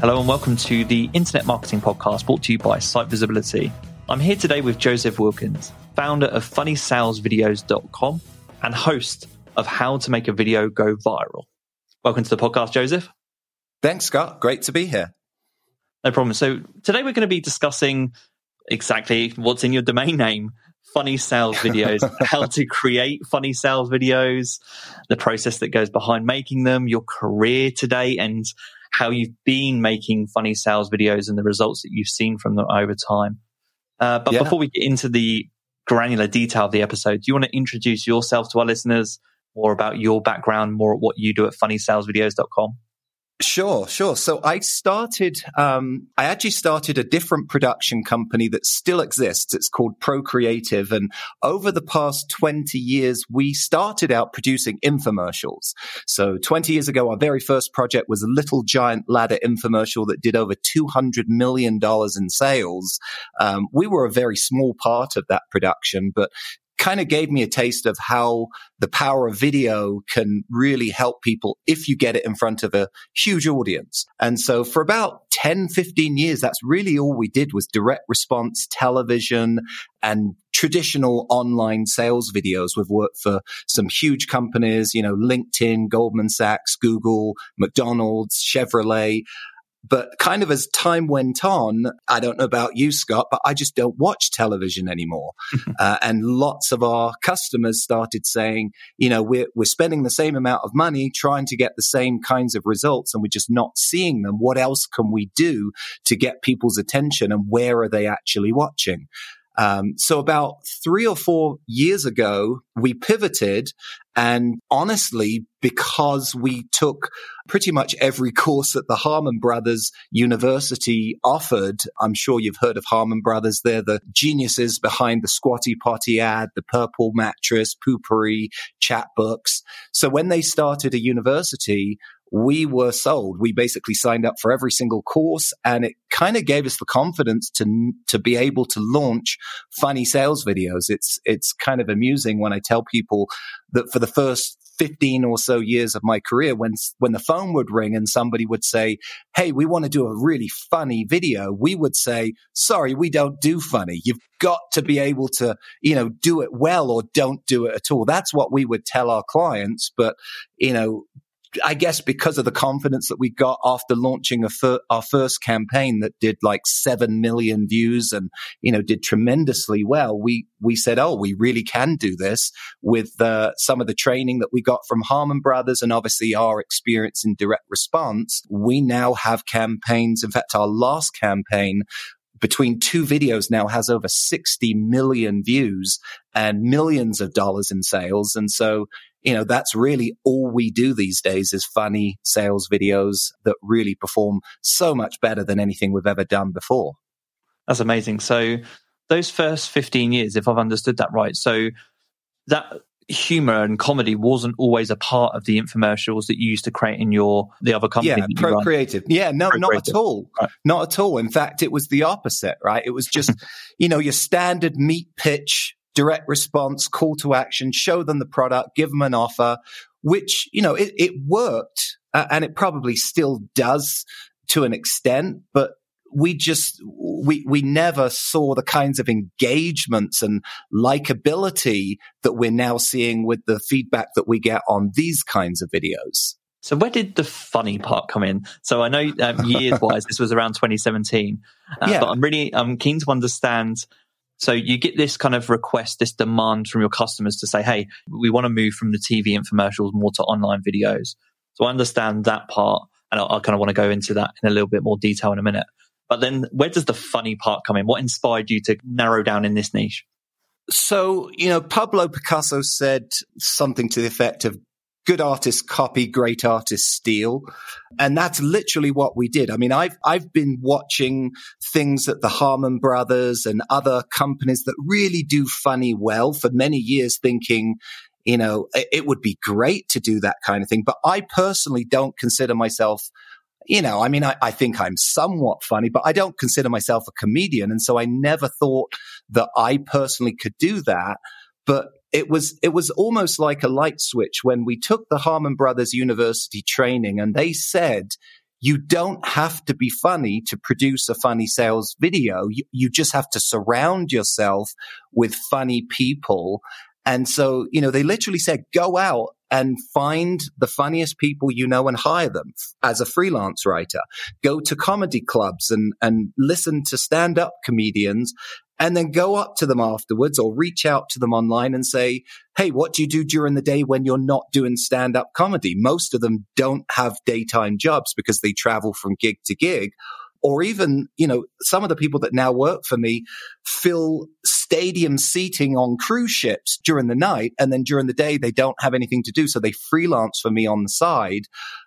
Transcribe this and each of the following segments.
Hello and welcome to the Internet Marketing Podcast brought to you by Site Visibility. I'm here today with Joseph Wilkins, founder of funnysalesvideos.com and host of How to Make a Video Go Viral. Welcome to the podcast, Joseph. Thanks, Scott. Great to be here. No problem. So today we're going to be discussing exactly what's in your domain name, funny sales videos, how to create funny sales videos, the process that goes behind making them, your career today, and how you've been making funny sales videos and the results that you've seen from them over time. Uh, but yeah. before we get into the granular detail of the episode, do you want to introduce yourself to our listeners, more about your background, more at what you do at funnysalesvideos.com? Sure, sure. So I started, um, I actually started a different production company that still exists. It's called Procreative. And over the past 20 years, we started out producing infomercials. So 20 years ago, our very first project was a little giant ladder infomercial that did over $200 million in sales. Um, we were a very small part of that production, but kind of gave me a taste of how the power of video can really help people if you get it in front of a huge audience. And so for about 10, 15 years, that's really all we did was direct response television and traditional online sales videos. We've worked for some huge companies, you know, LinkedIn, Goldman Sachs, Google, McDonald's, Chevrolet. But kind of as time went on, I don't know about you, Scott, but I just don't watch television anymore. uh, and lots of our customers started saying, you know, we're, we're spending the same amount of money trying to get the same kinds of results and we're just not seeing them. What else can we do to get people's attention and where are they actually watching? Um, so about three or four years ago, we pivoted and honestly, because we took pretty much every course that the Harmon Brothers University offered, I'm sure you've heard of Harmon Brothers. They're the geniuses behind the Squatty Potty ad, the purple mattress, Poo-Pourri, Chatbooks. So when they started a university, we were sold. We basically signed up for every single course and it kind of gave us the confidence to, to be able to launch funny sales videos. It's, it's kind of amusing when I tell people that for the first 15 or so years of my career when when the phone would ring and somebody would say hey we want to do a really funny video we would say sorry we don't do funny you've got to be able to you know do it well or don't do it at all that's what we would tell our clients but you know I guess because of the confidence that we got after launching fir- our first campaign that did like 7 million views and, you know, did tremendously well, we, we said, oh, we really can do this with uh, some of the training that we got from Harmon Brothers and obviously our experience in direct response. We now have campaigns. In fact, our last campaign between two videos now has over 60 million views and millions of dollars in sales. And so, you know, that's really all we do these days is funny sales videos that really perform so much better than anything we've ever done before. That's amazing. So those first 15 years, if I've understood that right, so that humor and comedy wasn't always a part of the infomercials that you used to create in your the other company. Yeah, Procreative. Yeah, no, not at all. Right. Not at all. In fact, it was the opposite, right? It was just, you know, your standard meat pitch direct response, call to action, show them the product, give them an offer. which, you know, it, it worked uh, and it probably still does to an extent, but we just we we never saw the kinds of engagements and likability that we're now seeing with the feedback that we get on these kinds of videos. So where did the funny part come in? So I know um, years wise, this was around 2017, uh, yeah. but I'm really I'm keen to understand. So you get this kind of request, this demand from your customers to say, "Hey, we want to move from the TV infomercials more to online videos." So I understand that part, and I, I kind of want to go into that in a little bit more detail in a minute. But then where does the funny part come in? What inspired you to narrow down in this niche? So, you know, Pablo Picasso said something to the effect of good artists copy, great artists steal. And that's literally what we did. I mean, I've, I've been watching things that the Harmon brothers and other companies that really do funny well for many years thinking, you know, it, would be great to do that kind of thing. But I personally don't consider myself you know, I mean, I, I, think I'm somewhat funny, but I don't consider myself a comedian. And so I never thought that I personally could do that. But it was, it was almost like a light switch when we took the Harmon Brothers University training and they said, you don't have to be funny to produce a funny sales video. You, you just have to surround yourself with funny people. And so, you know, they literally said, go out and find the funniest people you know and hire them as a freelance writer. Go to comedy clubs and, and listen to stand up comedians and then go up to them afterwards or reach out to them online and say, Hey, what do you do during the day when you're not doing stand up comedy? Most of them don't have daytime jobs because they travel from gig to gig or even, you know, some of the people that now work for me fill stadium seating on cruise ships during the night. And then during the day, they don't have anything to do. So they freelance for me on the side.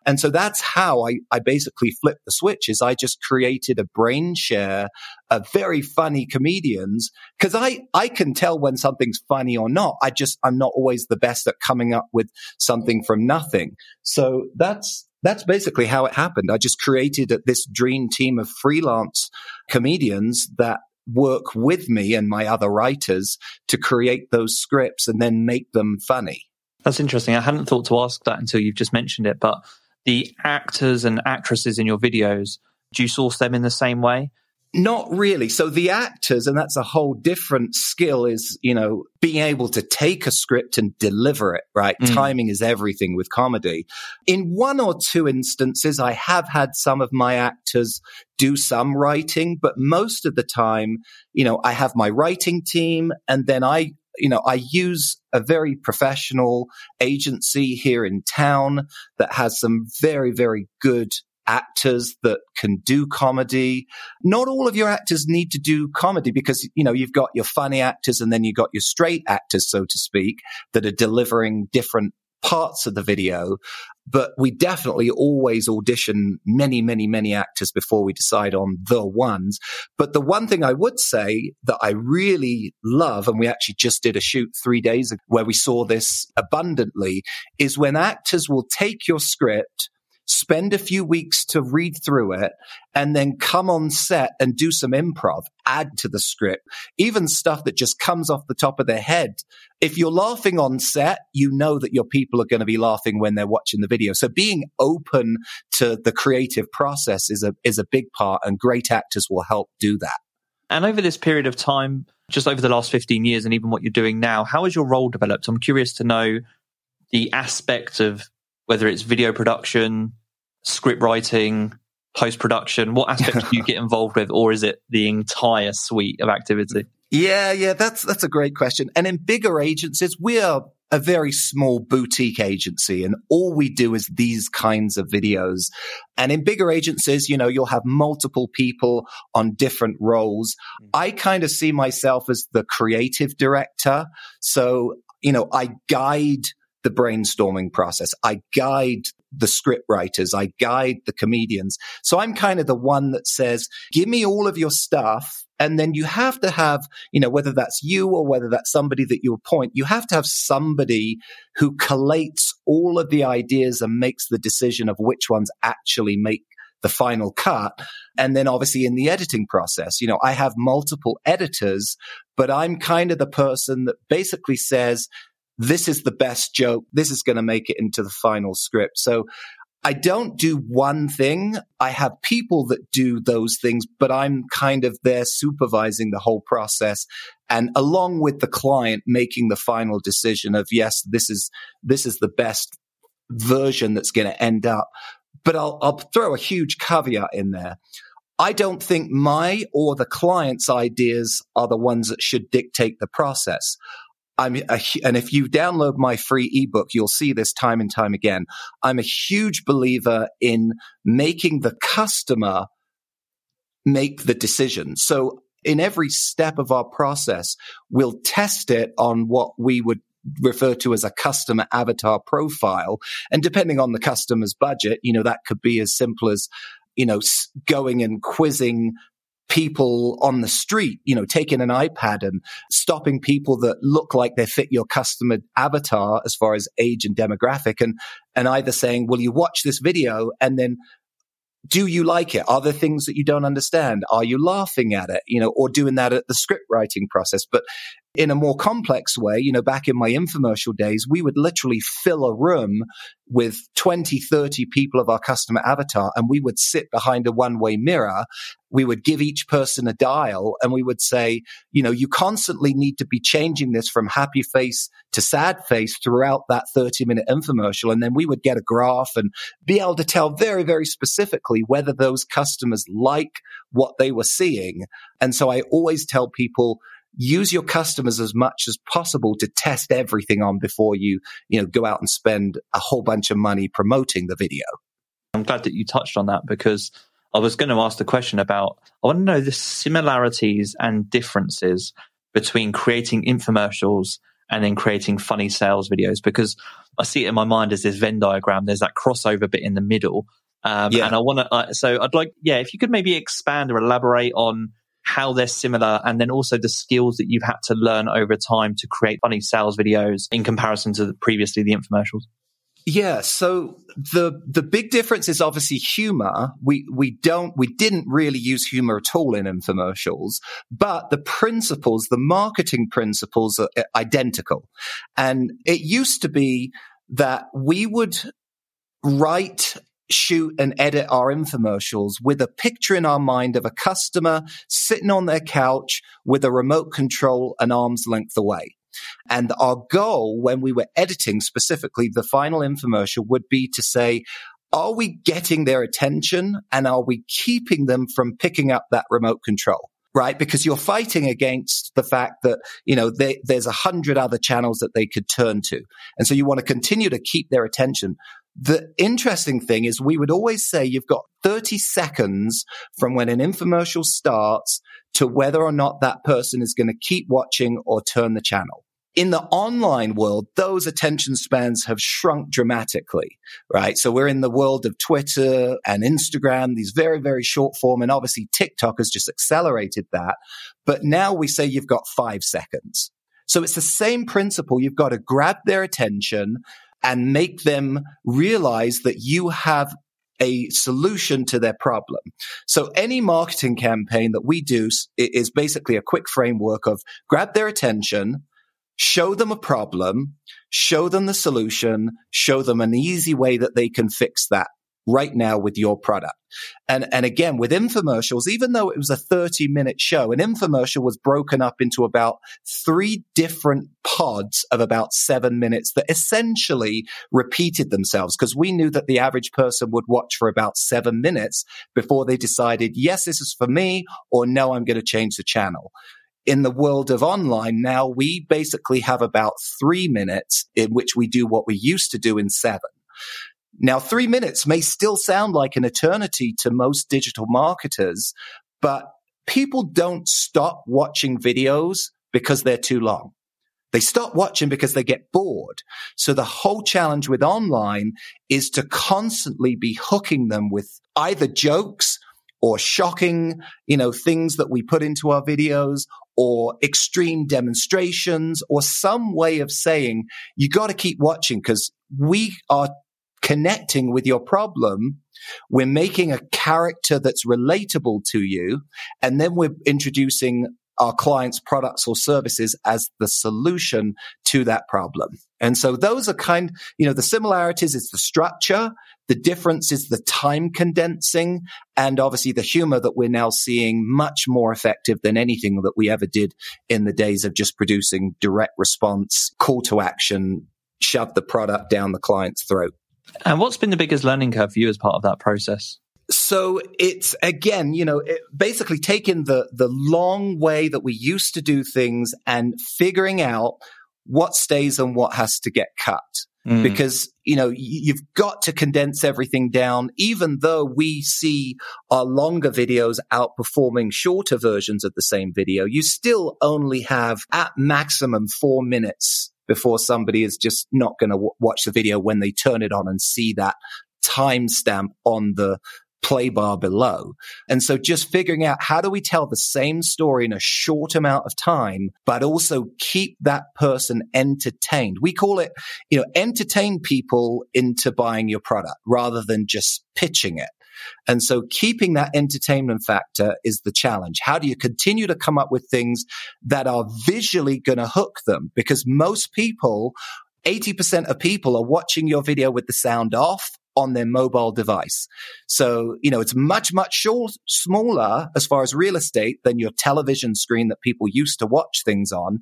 And so that's how I, I basically flipped the switch is I just created a brain share of very funny comedians. Cause I, I can tell when something's funny or not. I just, I'm not always the best at coming up with something from nothing. So that's, that's basically how it happened. I just created this dream team of freelance comedians that work with me and my other writers to create those scripts and then make them funny. That's interesting. I hadn't thought to ask that until you've just mentioned it, but the actors and actresses in your videos, do you source them in the same way? Not really. So the actors, and that's a whole different skill is, you know, being able to take a script and deliver it, right? Mm. Timing is everything with comedy. In one or two instances, I have had some of my actors do some writing, but most of the time, you know, I have my writing team and then I, you know, I use a very professional agency here in town that has some very, very good actors that can do comedy. Not all of your actors need to do comedy because, you know, you've got your funny actors and then you've got your straight actors, so to speak, that are delivering different parts of the video. But we definitely always audition many, many, many actors before we decide on the ones. But the one thing I would say that I really love, and we actually just did a shoot three days where we saw this abundantly, is when actors will take your script spend a few weeks to read through it and then come on set and do some improv, add to the script, even stuff that just comes off the top of their head. If you're laughing on set, you know that your people are going to be laughing when they're watching the video. So being open to the creative process is a, is a big part and great actors will help do that. And over this period of time, just over the last 15 years and even what you're doing now, how has your role developed? I'm curious to know the aspect of whether it's video production, script writing, post production? What aspects do you get involved with, or is it the entire suite of activity? Yeah, yeah, that's that's a great question. And in bigger agencies, we are a very small boutique agency and all we do is these kinds of videos. And in bigger agencies, you know, you'll have multiple people on different roles. Mm. I kind of see myself as the creative director. So, you know, I guide the brainstorming process. I guide the script writers. I guide the comedians. So I'm kind of the one that says, give me all of your stuff. And then you have to have, you know, whether that's you or whether that's somebody that you appoint, you have to have somebody who collates all of the ideas and makes the decision of which ones actually make the final cut. And then obviously in the editing process, you know, I have multiple editors, but I'm kind of the person that basically says, this is the best joke. This is going to make it into the final script. So I don't do one thing. I have people that do those things, but I'm kind of there supervising the whole process and along with the client making the final decision of yes, this is, this is the best version that's going to end up. But I'll, I'll throw a huge caveat in there. I don't think my or the client's ideas are the ones that should dictate the process. I'm a, and if you download my free ebook, you'll see this time and time again. I'm a huge believer in making the customer make the decision. So in every step of our process, we'll test it on what we would refer to as a customer avatar profile. And depending on the customer's budget, you know, that could be as simple as, you know, going and quizzing people on the street, you know, taking an iPad and stopping people that look like they fit your customer avatar as far as age and demographic and, and either saying, will you watch this video? And then do you like it? Are there things that you don't understand? Are you laughing at it? You know, or doing that at the script writing process? But in a more complex way, you know, back in my infomercial days, we would literally fill a room with 20, 30 people of our customer avatar and we would sit behind a one way mirror. We would give each person a dial and we would say, you know, you constantly need to be changing this from happy face to sad face throughout that 30 minute infomercial. And then we would get a graph and be able to tell very, very specifically whether those customers like what they were seeing. And so I always tell people, use your customers as much as possible to test everything on before you, you know, go out and spend a whole bunch of money promoting the video. I'm glad that you touched on that because I was going to ask the question about, I want to know the similarities and differences between creating infomercials and then creating funny sales videos because I see it in my mind as this Venn diagram. There's that crossover bit in the middle. Um, yeah. And I want to, uh, so I'd like, yeah, if you could maybe expand or elaborate on how they're similar and then also the skills that you've had to learn over time to create funny sales videos in comparison to the, previously the infomercials? Yeah, so the the big difference is obviously humor. We we don't we didn't really use humor at all in infomercials, but the principles, the marketing principles are identical. And it used to be that we would write shoot and edit our infomercials with a picture in our mind of a customer sitting on their couch with a remote control an arm's length away. And our goal when we were editing specifically the final infomercial would be to say, are we getting their attention and are we keeping them from picking up that remote control? Right? Because you're fighting against the fact that, you know, they, there's a hundred other channels that they could turn to. And so you want to continue to keep their attention. The interesting thing is we would always say you've got 30 seconds from when an infomercial starts to whether or not that person is going to keep watching or turn the channel. In the online world, those attention spans have shrunk dramatically, right? So we're in the world of Twitter and Instagram, these very, very short form. And obviously TikTok has just accelerated that. But now we say you've got five seconds. So it's the same principle. You've got to grab their attention and make them realize that you have a solution to their problem. So any marketing campaign that we do is basically a quick framework of grab their attention, show them a problem, show them the solution, show them an easy way that they can fix that right now with your product. And, and again, with infomercials, even though it was a 30 minute show, an infomercial was broken up into about three different pods of about seven minutes that essentially repeated themselves because we knew that the average person would watch for about seven minutes before they decided, yes, this is for me or no, I'm going to change the channel in the world of online now, we basically have about three minutes in which we do what we used to do in seven. Now, three minutes may still sound like an eternity to most digital marketers, but people don't stop watching videos because they're too long. They stop watching because they get bored. So the whole challenge with online is to constantly be hooking them with either jokes or shocking, you know, things that we put into our videos or extreme demonstrations or some way of saying you got to keep watching because we are connecting with your problem. We're making a character that's relatable to you. And then we're introducing our clients' products or services as the solution to that problem. And so those are kind, you know, the similarities is the structure. The difference is the time condensing and obviously the humor that we're now seeing much more effective than anything that we ever did in the days of just producing direct response, call to action, shove the product down the client's throat. And what's been the biggest learning curve for you as part of that process? so it's again, you know, it, basically taking the the long way that we used to do things and figuring out what stays and what has to get cut. Mm. Because, you know, you've got to condense everything down, even though we see our longer videos outperforming shorter versions of the same video, you still only have at maximum four minutes before somebody is just not going to w- watch the video when they turn it on and see that timestamp on the play bar below. And so just figuring out how do we tell the same story in a short amount of time, but also keep that person entertained. We call it, you know, entertain people into buying your product rather than just pitching it. And so keeping that entertainment factor is the challenge. How do you continue to come up with things that are visually going to hook them? Because most people 80% of people are watching your video with the sound off on their mobile device. So, you know, it's much, much short, smaller as far as real estate than your television screen that people used to watch things on.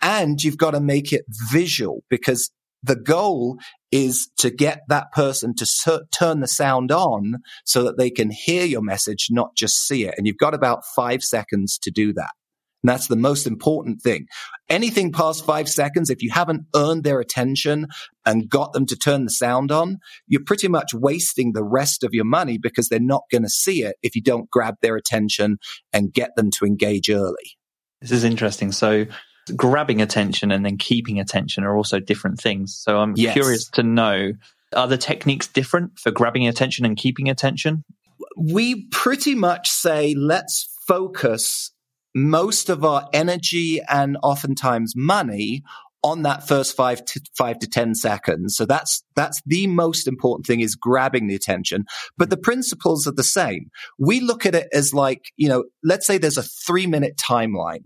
And you've got to make it visual because the goal is to get that person to ser- turn the sound on so that they can hear your message, not just see it. And you've got about five seconds to do that. And that's the most important thing. Anything past five seconds, if you haven't earned their attention and got them to turn the sound on, you're pretty much wasting the rest of your money because they're not going to see it if you don't grab their attention and get them to engage early. This is interesting. So grabbing attention and then keeping attention are also different things. So I'm yes. curious to know, are the techniques different for grabbing attention and keeping attention? We pretty much say, let's focus most of our energy and oftentimes money on that first five to five to 10 seconds. So that's, that's the most important thing is grabbing the attention. But the principles are the same. We look at it as like, you know, let's say there's a three minute timeline.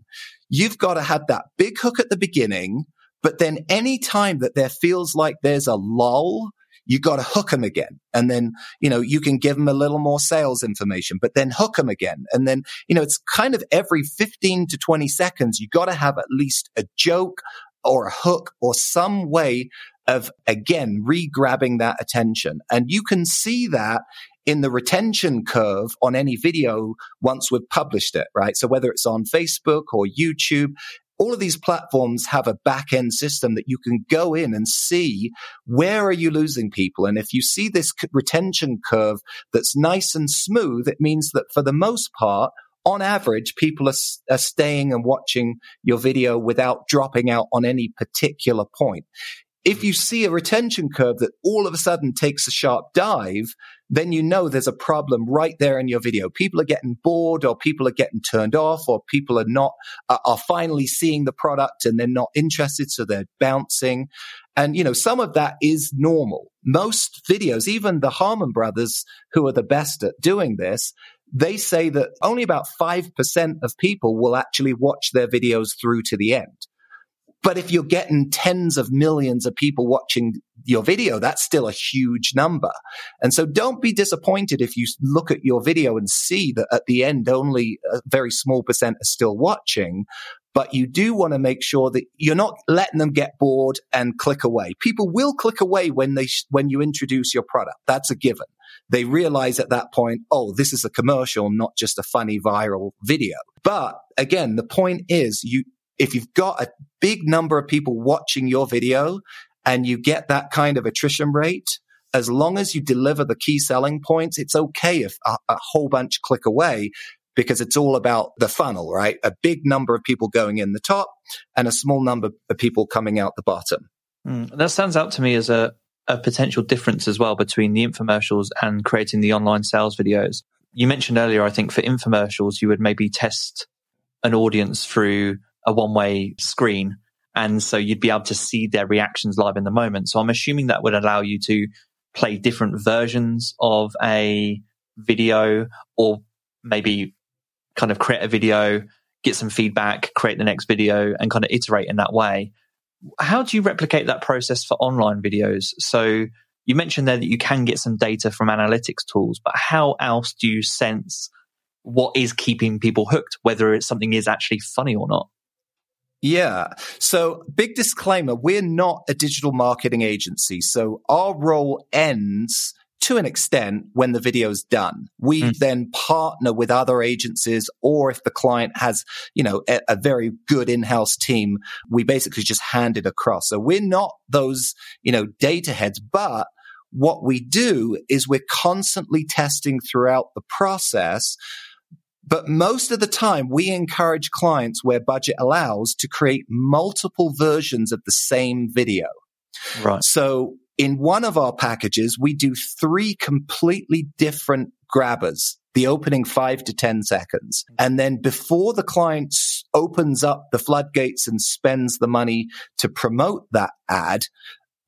You've got to have that big hook at the beginning, but then any time that there feels like there's a lull, you got to hook them again. And then, you know, you can give them a little more sales information, but then hook them again. And then, you know, it's kind of every 15 to 20 seconds, you got to have at least a joke or a hook or some way of again re-grabbing that attention. And you can see that in the retention curve on any video once we've published it, right? So whether it's on Facebook or YouTube, all of these platforms have a back end system that you can go in and see where are you losing people. And if you see this retention curve that's nice and smooth, it means that for the most part, on average, people are, are staying and watching your video without dropping out on any particular point if you see a retention curve that all of a sudden takes a sharp dive, then you know there's a problem right there in your video. People are getting bored or people are getting turned off or people are not, uh, are finally seeing the product and they're not interested. So they're bouncing. And, you know, some of that is normal. Most videos, even the Harmon brothers, who are the best at doing this, they say that only about 5% of people will actually watch their videos through to the end. But if you're getting tens of millions of people watching your video, that's still a huge number. And so don't be disappointed if you look at your video and see that at the end, only a very small percent are still watching. But you do want to make sure that you're not letting them get bored and click away. People will click away when they, when you introduce your product. That's a given. They realize at that point, oh, this is a commercial, not just a funny viral video. But again, the point is you, if you've got a big number of people watching your video and you get that kind of attrition rate, as long as you deliver the key selling points, it's okay if a, a whole bunch click away because it's all about the funnel, right? A big number of people going in the top and a small number of people coming out the bottom. Mm, that stands out to me as a, a potential difference as well between the infomercials and creating the online sales videos. You mentioned earlier, I think for infomercials, you would maybe test an audience through a one way screen. And so you'd be able to see their reactions live in the moment. So I'm assuming that would allow you to play different versions of a video or maybe kind of create a video, get some feedback, create the next video, and kind of iterate in that way. How do you replicate that process for online videos? So you mentioned there that you can get some data from analytics tools, but how else do you sense what is keeping people hooked, whether it's something is actually funny or not? Yeah. So big disclaimer. We're not a digital marketing agency. So our role ends to an extent when the video is done. We mm. then partner with other agencies or if the client has, you know, a, a, very good in-house team, we basically just hand it across. So we're not those, you know, data heads, but what we do is we're constantly testing throughout the process but most of the time, we encourage clients where budget allows to create multiple versions of the same video. Right. So in one of our packages, we do three completely different grabbers, the opening five to 10 seconds. Hmm. And then before the client opens up the floodgates and spends the money to promote that ad,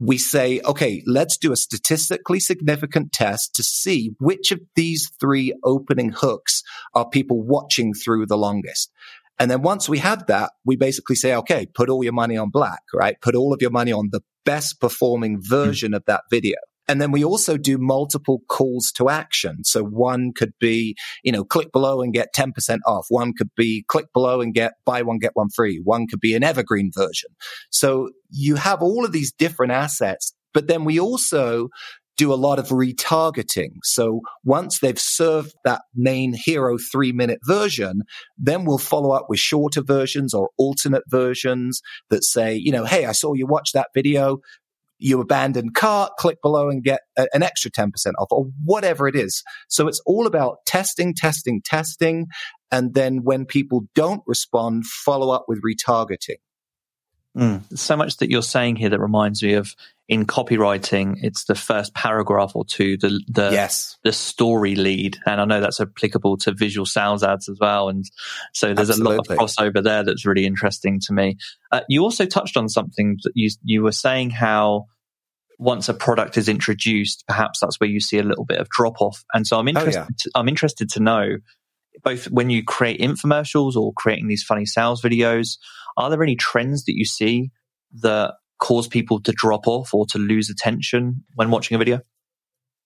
we say, okay, let's do a statistically significant test to see which of these three opening hooks are people watching through the longest. And then once we have that, we basically say, okay, put all your money on black, right? Put all of your money on the best performing version mm. of that video. And then we also do multiple calls to action. So one could be, you know, click below and get 10% off. One could be click below and get buy one, get one free. One could be an evergreen version. So you have all of these different assets, but then we also do a lot of retargeting. So once they've served that main hero three minute version, then we'll follow up with shorter versions or alternate versions that say, you know, Hey, I saw you watch that video you abandon cart, click below and get a, an extra 10% off or whatever it is. So it's all about testing, testing, testing. And then when people don't respond, follow up with retargeting. Mm. So much that you're saying here that reminds me of in copywriting, it's the first paragraph or two, the the yes. the story lead, and I know that's applicable to visual sales ads as well. And so there's Absolutely. a lot of crossover there that's really interesting to me. Uh, you also touched on something that you you were saying how once a product is introduced, perhaps that's where you see a little bit of drop off. And so I'm interested. Oh, yeah. to, I'm interested to know both when you create infomercials or creating these funny sales videos, are there any trends that you see that cause people to drop off or to lose attention when watching a video?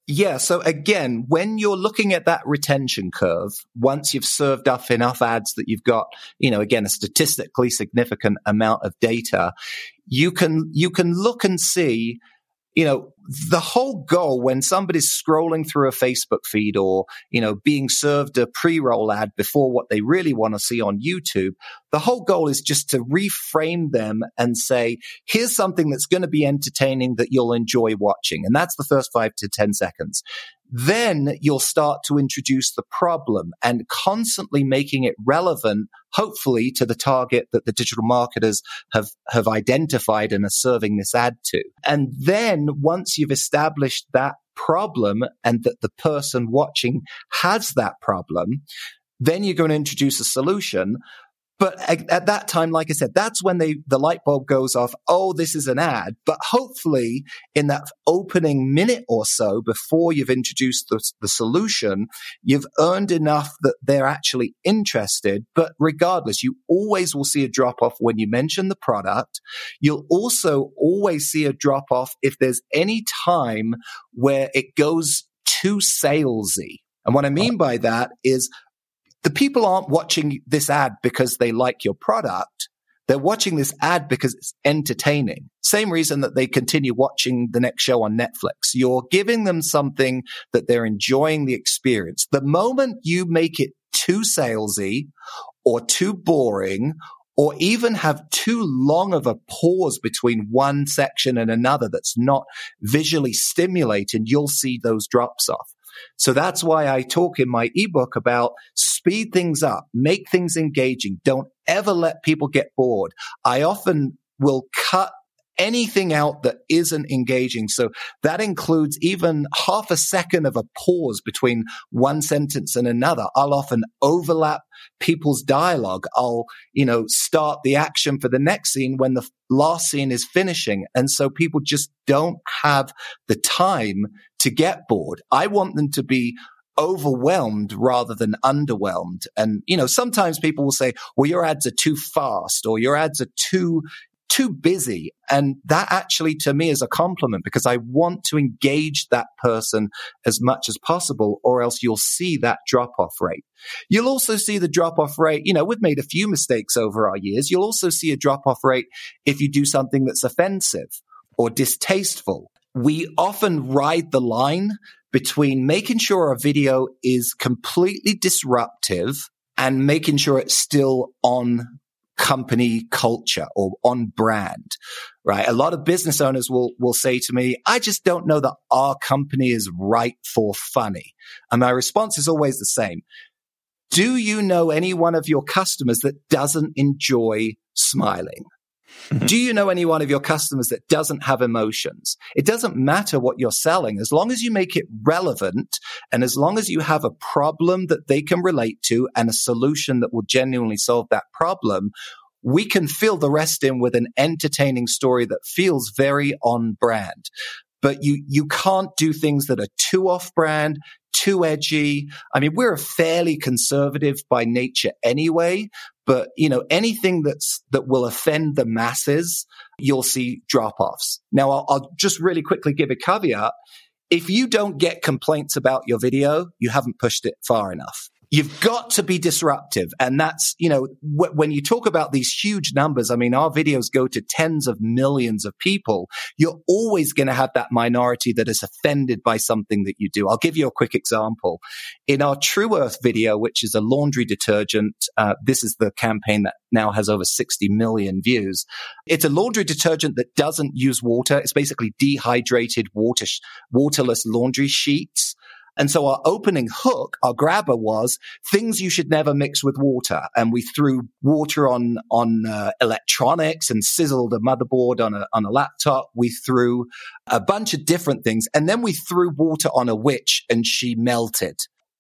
Yeah. So again, when you're looking at that retention curve, once you've served up enough ads that you've got, you know, again, a statistically significant amount of data, you can, you can look and see you know, the whole goal when somebody's scrolling through a Facebook feed or, you know, being served a pre-roll ad before what they really want to see on YouTube, the whole goal is just to reframe them and say, here's something that's going to be entertaining that you'll enjoy watching. And that's the first five to 10 seconds then you'll start to introduce the problem and constantly making it relevant, hopefully to the target that the digital marketers have, have identified and are serving this ad to. And then once you've established that problem and that the person watching has that problem, then you're going to introduce a solution. But at, at, that time, like I said, that's when they, the light bulb goes off. Oh, this is an ad. But hopefully in that opening minute or so before you've introduced the, the solution, you've earned enough that they're actually interested. But regardless, you always will see a drop off when you mention the product. You'll also always see a drop off if there's any time where it goes too salesy. And what I mean by that is the people aren't watching this ad because they like your product. They're watching this ad because it's entertaining. Same reason that they continue watching the next show on Netflix. You're giving them something that they're enjoying the experience. The moment you make it too salesy or too boring or even have too long of a pause between one section and another that's not visually stimulating, you'll see those drops off. So that's why I talk in my ebook about speed things up, make things engaging. Don't ever let people get bored. I often will cut anything out that isn't engaging. So that includes even half a second of a pause between one sentence and another. I'll often overlap people's dialogue. I'll, you know, start the action for the next scene when the last scene is finishing. And so people just don't have the time to get bored. I want them to be overwhelmed rather than underwhelmed. And, you know, sometimes people will say, well, your ads are too fast or your ads are too, too busy. And that actually to me is a compliment because I want to engage that person as much as possible or else you'll see that drop off rate. You'll also see the drop off rate. You know, we've made a few mistakes over our years. You'll also see a drop off rate if you do something that's offensive or distasteful. We often ride the line between making sure a video is completely disruptive and making sure it's still on company culture or on brand, right? A lot of business owners will, will say to me, I just don't know that our company is right for funny. And my response is always the same. Do you know any one of your customers that doesn't enjoy smiling? Do you know any one of your customers that doesn't have emotions? It doesn't matter what you're selling as long as you make it relevant and as long as you have a problem that they can relate to and a solution that will genuinely solve that problem. We can fill the rest in with an entertaining story that feels very on brand but you, you can't do things that are too off brand, too edgy. I mean, we're fairly conservative by nature anyway, but you know, anything that's, that will offend the masses, you'll see drop offs. Now, I'll, I'll just really quickly give a caveat. If you don't get complaints about your video, you haven't pushed it far enough. You've got to be disruptive. And that's, you know, wh- when you talk about these huge numbers, I mean, our videos go to tens of millions of people. You're always going to have that minority that is offended by something that you do. I'll give you a quick example. In our Tru Earth video, which is a laundry detergent, uh, this is the campaign that now has over 60 million views. It's a laundry detergent that doesn't use water. It's basically dehydrated water, waterless laundry sheets. And so our opening hook, our grabber was things you should never mix with water. And we threw water on, on uh, electronics and sizzled a motherboard on a, on a laptop. We threw a bunch of different things. And then we threw water on a witch and she melted.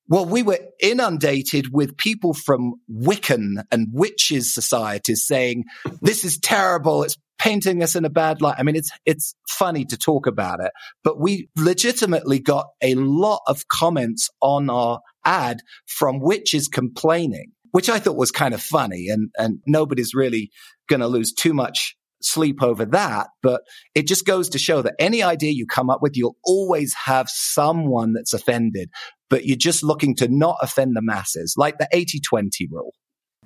Well, we were inundated with people from Wiccan and witches societies saying, this is terrible. It's painting us in a bad light. I mean, it's, it's funny to talk about it, but we legitimately got a lot of comments on our ad from witches complaining, which I thought was kind of funny and, and nobody's really going to lose too much sleep over that. But it just goes to show that any idea you come up with, you'll always have someone that's offended, but you're just looking to not offend the masses, like the 80 20 rule.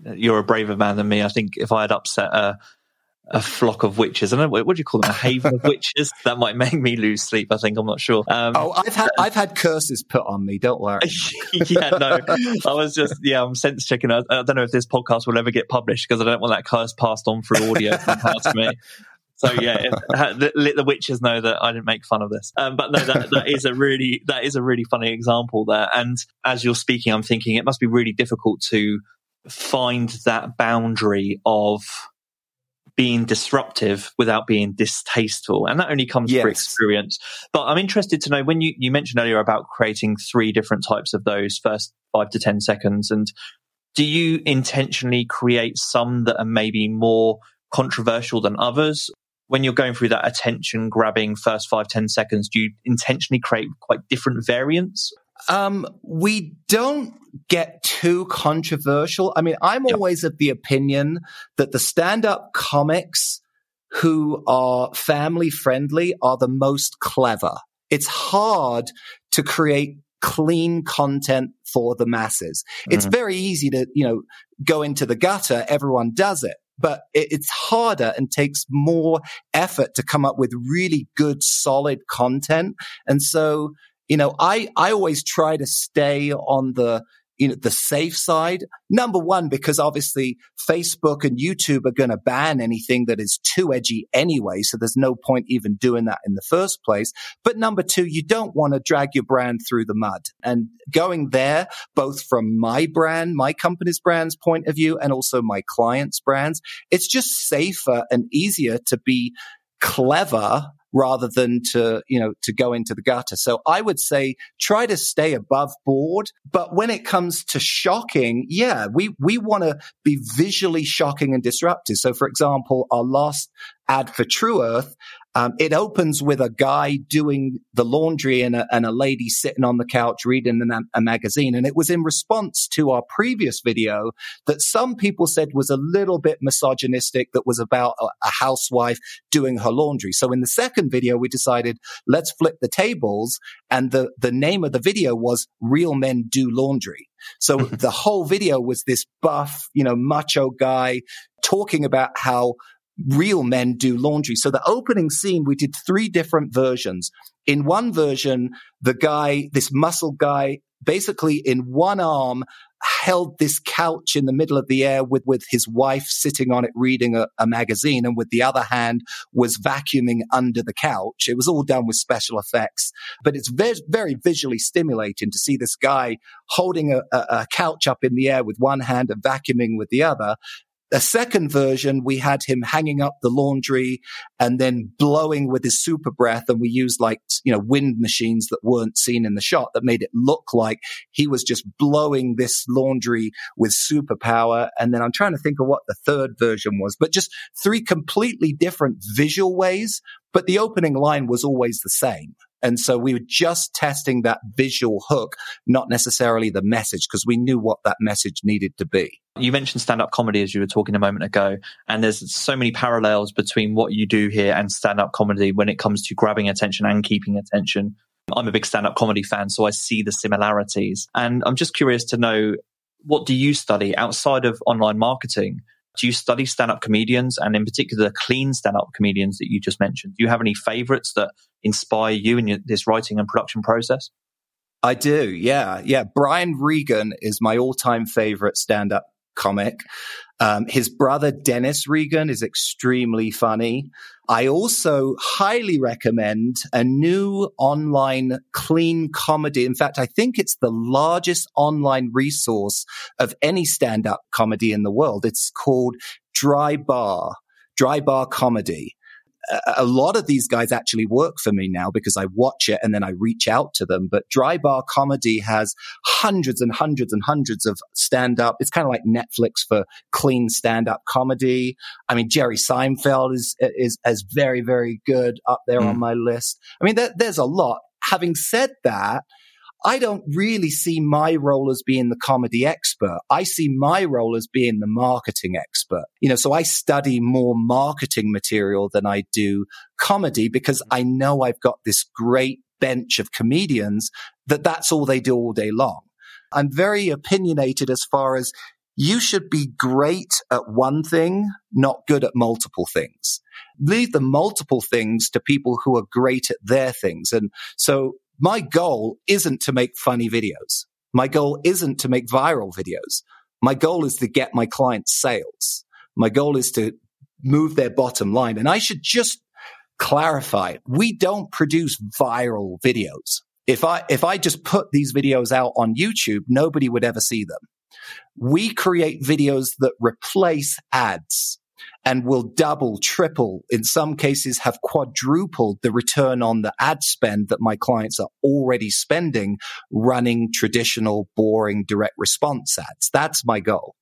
You're a braver man than me. I think if I had upset a, a flock of witches. I don't know what do you call them, a haven of witches. That might make me lose sleep. I think I'm not sure. Um, oh, I've had I've had curses put on me. Don't worry. yeah, no, I was just yeah, I'm sense checking. I, I, don't know if this podcast will ever get published because I don't want that curse passed on through audio from past me. So yeah, let the witches know that I didn't make fun of this. Um, but no, that, that is a really that is a really funny example there. And as you're speaking, I'm thinking it must be really difficult to find that boundary of being disruptive without being distasteful. And that only comes yes. through experience. But I'm interested to know when you, you mentioned earlier about creating three different types of those first five to 10 seconds. And do you intentionally create some that are maybe more controversial than others? When you're going through that attention grabbing first five ten seconds, do you intentionally create quite different variants? Um, we don't get too controversial. I mean, I'm yep. always of the opinion that the stand up comics who are family friendly are the most clever. It's hard to create clean content for the masses. Mm-hmm. It's very easy to, you know, go into the gutter. Everyone does it. But it's harder and takes more effort to come up with really good, solid content. And so you know, I, I always try to stay on the, you know, the safe side. Number one, because obviously Facebook and YouTube are going to ban anything that is too edgy anyway. So there's no point even doing that in the first place. But number two, you don't want to drag your brand through the mud and going there, both from my brand, my company's brand's point of view and also my client's brands. It's just safer and easier to be clever rather than to, you know, to go into the gutter. So I would say try to stay above board. But when it comes to shocking, yeah, we, we want to be visually shocking and disruptive. So for example, our last ad for Tru Earth, Um, it opens with a guy doing the laundry and a, and a lady sitting on the couch reading a, a magazine. And it was in response to our previous video that some people said was a little bit misogynistic, that was about a, a housewife doing her laundry. So in the second video, we decided let's flip the tables. And the, the name of the video was Real Men Do Laundry. So the whole video was this buff, you know, macho guy talking about how real men do laundry. So the opening scene, we did three different versions. In one version, the guy, this muscle guy, basically in one arm held this couch in the middle of the air with, with his wife sitting on it reading a, a, magazine and with the other hand was vacuuming under the couch. It was all done with special effects, but it's very, very visually stimulating to see this guy holding a, a, a couch up in the air with one hand and vacuuming with the other a second version, we had him hanging up the laundry and then blowing with his super breath. And we used like, you know, wind machines that weren't seen in the shot that made it look like he was just blowing this laundry with superpower. And then I'm trying to think of what the third version was, but just three completely different visual ways. But the opening line was always the same. And so we were just testing that visual hook, not necessarily the message, because we knew what that message needed to be. You mentioned stand up comedy as you were talking a moment ago, and there's so many parallels between what you do here and stand up comedy when it comes to grabbing attention and keeping attention. I'm a big stand up comedy fan, so I see the similarities. And I'm just curious to know what do you study outside of online marketing? Do you study stand up comedians and in particular the clean stand up comedians that you just mentioned? Do you have any favorites that inspire you in your, this writing and production process? I do. Yeah. Yeah. Brian Regan is my all time favorite stand up comic. Um, his brother Dennis Regan is extremely funny. I also highly recommend a new online clean comedy. In fact, I think it's the largest online resource of any stand up comedy in the world. It's called Dry Bar, Dry Bar Comedy a lot of these guys actually work for me now because I watch it and then I reach out to them. But Dry Bar Comedy has hundreds and hundreds and hundreds of stand up. It's kind of like Netflix for clean stand up comedy. I mean, Jerry Seinfeld is, is, is very, very good up there mm. on my list. I mean, there, there's a lot. Having said that, I don't really see my role as being the comedy expert. I see my role as being the marketing expert. You know, so I study more marketing material than I do comedy because I know I've got this great bench of comedians that that's all they do all day long. I'm very opinionated as far as you should be great at one thing, not good at multiple things. Leave the multiple things to people who are great at their things. And so my goal isn't to make funny videos. My goal isn't to make viral videos. My goal is to get my clients sales. My goal is to move their bottom line. And I should just clarify, we don't produce viral videos. If I, if I just put these videos out on YouTube, nobody would ever see them. We create videos that replace ads and will double, triple, in some cases have quadrupled the return on the ad spend that my clients are already spending running traditional, boring direct response ads. That's my goal.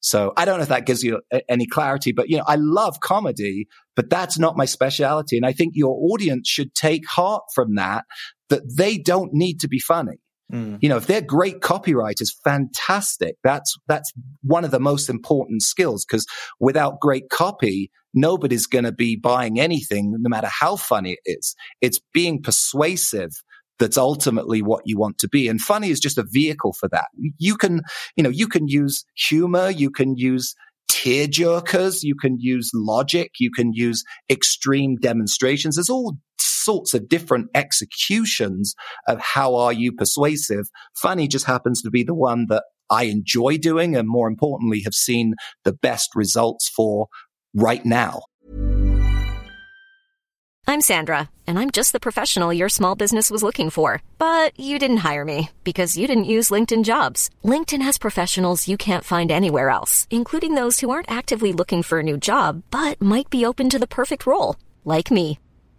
So I don't know if that gives you uh, any clarity, but you know, I love comedy, but that's not my specialty. And I think your audience should take heart from that, that they don't need to be funny. Mm. You know, if they're great copywriters, fantastic. That's, that's one of the most important skills because without great copy, nobody's going to be buying anything, no matter how funny it is. It's being persuasive that's ultimately what you want to be. And funny is just a vehicle for that. You can, you know, you can use humor. You can use tear jerkers. You can use logic. You can use extreme demonstrations. There's all sorts of different executions of how are you persuasive. Funny just happens to be the one that I enjoy doing and more importantly have seen the best results for right now. I'm Sandra, and I'm just the professional your small business was looking for. But you didn't hire me because you didn't use LinkedIn jobs. LinkedIn has professionals you can't find anywhere else, including those who aren't actively looking for a new job but might be open to the perfect role, like me.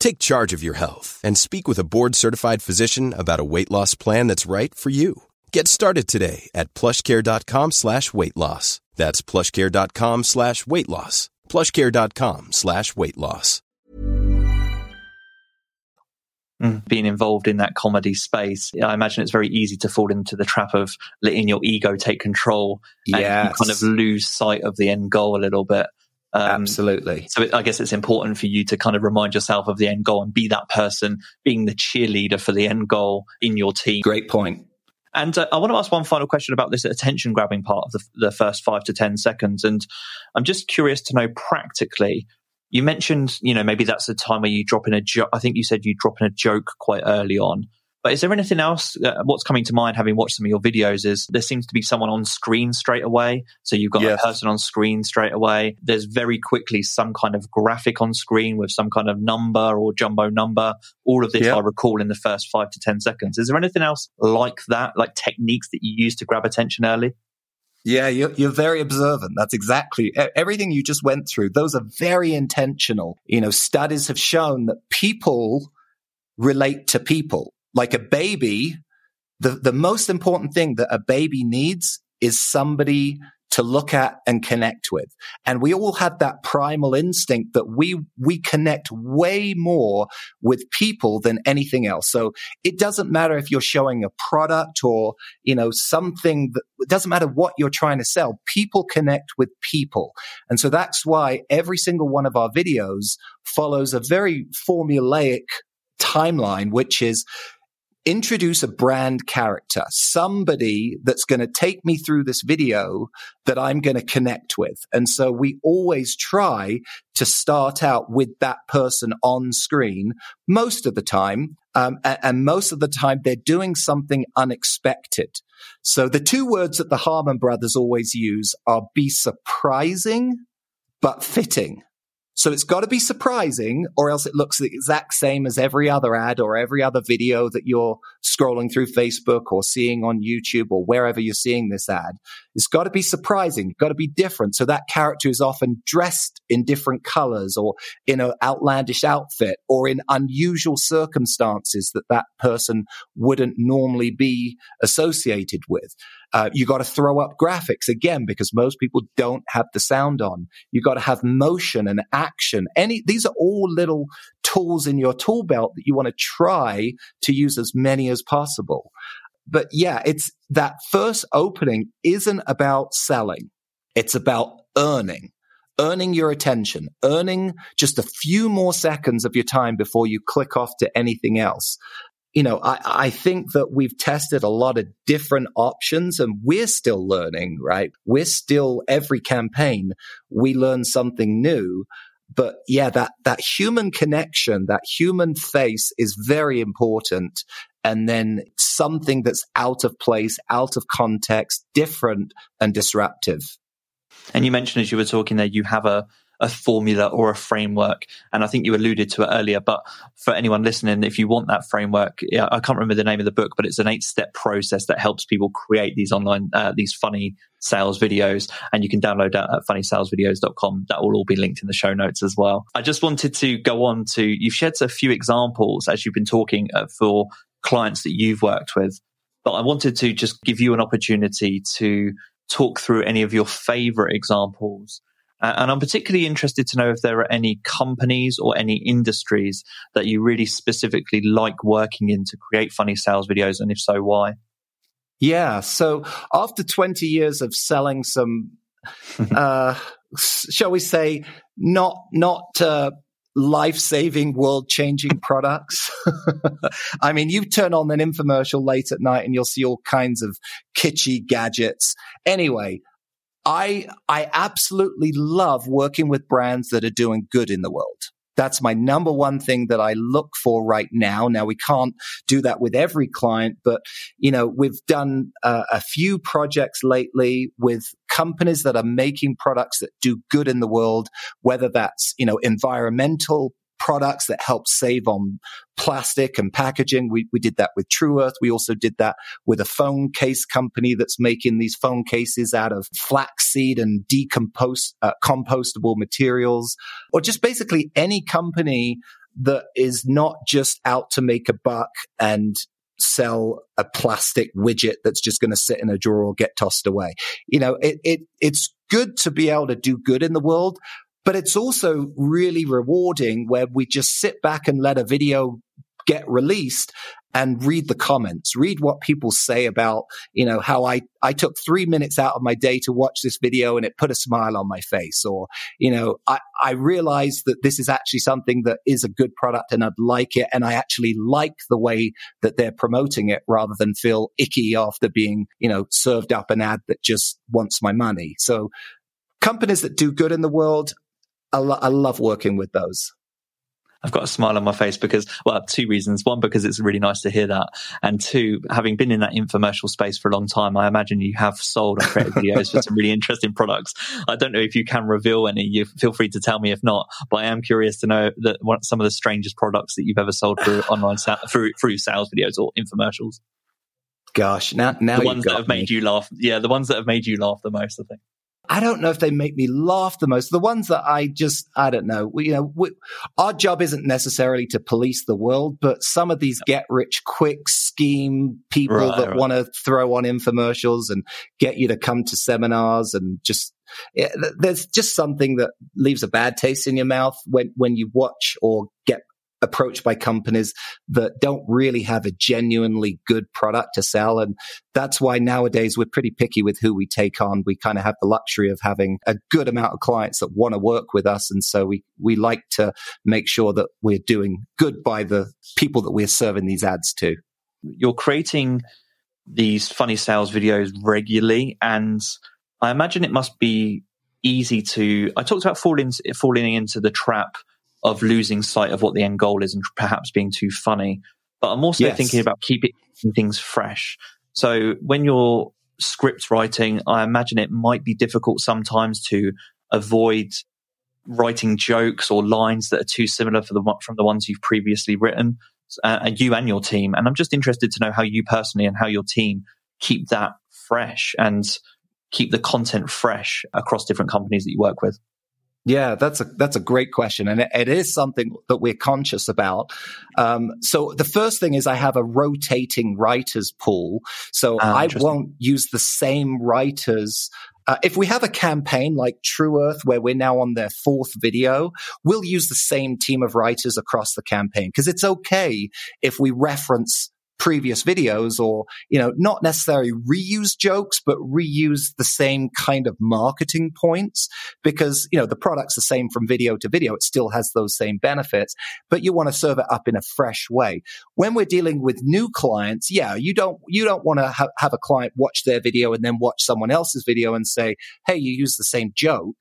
Take charge of your health and speak with a board certified physician about a weight loss plan that's right for you. Get started today at plushcare.com slash weight loss. That's plushcare.com slash weight loss. Plushcare.com slash weight loss. Mm, being involved in that comedy space, I imagine it's very easy to fall into the trap of letting your ego take control and Yes. you kind of lose sight of the end goal a little bit. Um, Absolutely. So it, I guess it's important for you to kind of remind yourself of the end goal and be that person, being the cheerleader for the end goal in your team. Great point. And uh, I want to ask one final question about this attention grabbing part of the, the first five to 10 seconds. And I'm just curious to know practically, you mentioned, you know, maybe that's the time where you drop in a joke. I think you said you drop in a joke quite early on. But is there anything else? Uh, what's coming to mind having watched some of your videos is there seems to be someone on screen straight away. So you've got Yes. a person on screen straight away. There's very quickly some kind of graphic on screen with some kind of number or jumbo number. All of this Yeah. I recall in the first five to 10 seconds. Is there anything else like that, like techniques that you use to grab attention early? Yeah, you're, you're very observant. That's exactly everything you just went through. Those are very intentional. You know, studies have shown that people relate to people. Like a baby, the, the most important thing that a baby needs is somebody to look at and connect with. And we all have that primal instinct that we, we connect way more with people than anything else. So it doesn't matter if you're showing a product or, you know, something that it doesn't matter what you're trying to sell. People connect with people. And so that's why every single one of our videos follows a very formulaic timeline, which is introduce a brand character, somebody that's going to take me through this video that I'm going to connect with. And so we always try to start out with that person on screen most of the time. Um, a- and, most of the time they're doing something unexpected. So the two words that the Harmon brothers always use are be surprising, but fitting. So it's got to be surprising or else it looks the exact same as every other ad or every other video that you're scrolling through Facebook or seeing on YouTube or wherever you're seeing this ad. It's got to be surprising. Got to be different. So that character is often dressed in different colors or in an outlandish outfit or in unusual circumstances that that person wouldn't normally be associated with. Uh, you got to throw up graphics again because most people don't have the sound on. You got to have motion and action. Any, these are all little tools in your tool belt that you want to try to use as many as possible. But yeah, it's that first opening isn't about selling. It's about earning, earning your attention, earning just a few more seconds of your time before you click off to anything else you know, I, I think that we've tested a lot of different options and we're still learning, right? We're still every campaign, we learn something new. But yeah, that, that human connection, that human face is very important. And then something that's out of place, out of context, different and disruptive. And you mentioned as you were talking there, you have a, a formula or a framework. And I think you alluded to it earlier, but for anyone listening, if you want that framework, I can't remember the name of the book, but it's an eight step process that helps people create these online, uh, these funny sales videos. And you can download that at funnysalesvideos.com. That will all be linked in the show notes as well. I just wanted to go on to, you've shared a few examples as you've been talking uh, for clients that you've worked with, but I wanted to just give you an opportunity to talk through any of your favorite examples uh, and I'm particularly interested to know if there are any companies or any industries that you really specifically like working in to create funny sales videos, and if so, why? Yeah. So after 20 years of selling some, uh, shall we say, not, not, uh, life saving, world changing products. I mean, you turn on an infomercial late at night and you'll see all kinds of kitschy gadgets. Anyway, I, I absolutely love working with brands that are doing good in the world. That's my number one thing that I look for right now. Now we can't do that with every client, but you know, we've done uh, a few projects lately with companies that are making products that do good in the world, whether that's, you know, environmental products that help save on plastic and packaging. We, we did that with Tru Earth. We also did that with a phone case company that's making these phone cases out of flaxseed and decompose, uh, compostable materials, or just basically any company that is not just out to make a buck and sell a plastic widget that's just going to sit in a drawer or get tossed away. You know, it, it, it's good to be able to do good in the world, but it's also really rewarding where we just sit back and let a video get released and read the comments, read what people say about, you know, how I, I took three minutes out of my day to watch this video and it put a smile on my face. Or, you know, I, I realized that this is actually something that is a good product and I'd like it. And I actually like the way that they're promoting it rather than feel icky after being, you know, served up an ad that just wants my money. So companies that do good in the world, I, lo- I love working with those. I've got a smile on my face because, well, two reasons. One, because it's really nice to hear that. And two, having been in that infomercial space for a long time, I imagine you have sold and created videos for some really interesting products. I don't know if you can reveal any. You feel free to tell me if not, but I am curious to know that what some of the strangest products that you've ever sold through online, through, through sales videos or infomercials. Gosh, now, now the ones that have me. made you laugh. Yeah, the ones that have made you laugh the most, I think. I don't know if they make me laugh the most. The ones that I just, I don't know. We, you know, we, our job isn't necessarily to police the world, but some of these get rich quick scheme people right, that right. want to throw on infomercials and get you to come to seminars and just, yeah, there's just something that leaves a bad taste in your mouth when, when you watch or get approached by companies that don't really have a genuinely good product to sell. And that's why nowadays we're pretty picky with who we take on. We kind of have the luxury of having a good amount of clients that want to work with us. And so we, we like to make sure that we're doing good by the people that we're serving these ads to. You're creating these funny sales videos regularly. And I imagine it must be easy to, I talked about falling, falling into the trap of losing sight of what the end goal is and perhaps being too funny. But I'm also yes. thinking about keeping things fresh. So when you're script writing, I imagine it might be difficult sometimes to avoid writing jokes or lines that are too similar the, from the ones you've previously written, uh, and you and your team. And I'm just interested to know how you personally and how your team keep that fresh and keep the content fresh across different companies that you work with. Yeah, that's a that's a great question, and it, it is something that we're conscious about. Um, so the first thing is I have a rotating writers pool, so ah, I won't use the same writers. Uh, if we have a campaign like Tru Earth, where we're now on their fourth video, we'll use the same team of writers across the campaign because it's okay if we reference previous videos or, you know, not necessarily reuse jokes, but reuse the same kind of marketing points because, you know, the product's the same from video to video. It still has those same benefits, but you want to serve it up in a fresh way. When we're dealing with new clients, yeah, you don't, you don't want to ha- have a client watch their video and then watch someone else's video and say, Hey, you use the same joke.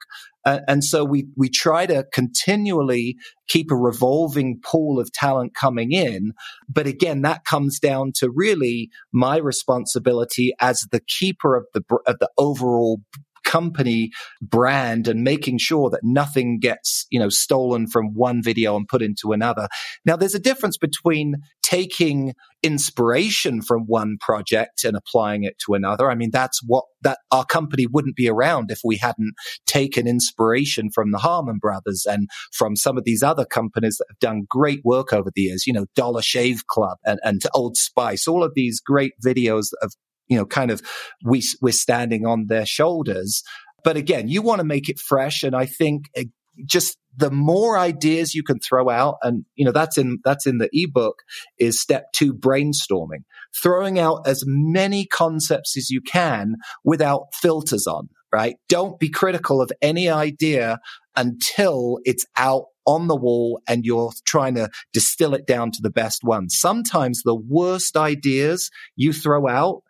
Uh, and so we, we try to continually keep a revolving pool of talent coming in. But again, that comes down to really my responsibility as the keeper of the, of the overall company brand and making sure that nothing gets, you know, stolen from one video and put into another. Now, there's a difference between taking inspiration from one project and applying it to another. I mean, that's what that our company wouldn't be around if we hadn't taken inspiration from the Harmon brothers and from some of these other companies that have done great work over the years, you know, Dollar Shave Club and, and Old Spice, all of these great videos that have you know, kind of we, we're standing on their shoulders. But again, you want to make it fresh. And I think eh, just the more ideas you can throw out and you know that's in that's in the ebook is step 2 brainstorming throwing out as many concepts as you can without filters on right don't be critical of any idea until it's out on the wall and you're trying to distill it down to the best one sometimes the worst ideas you throw out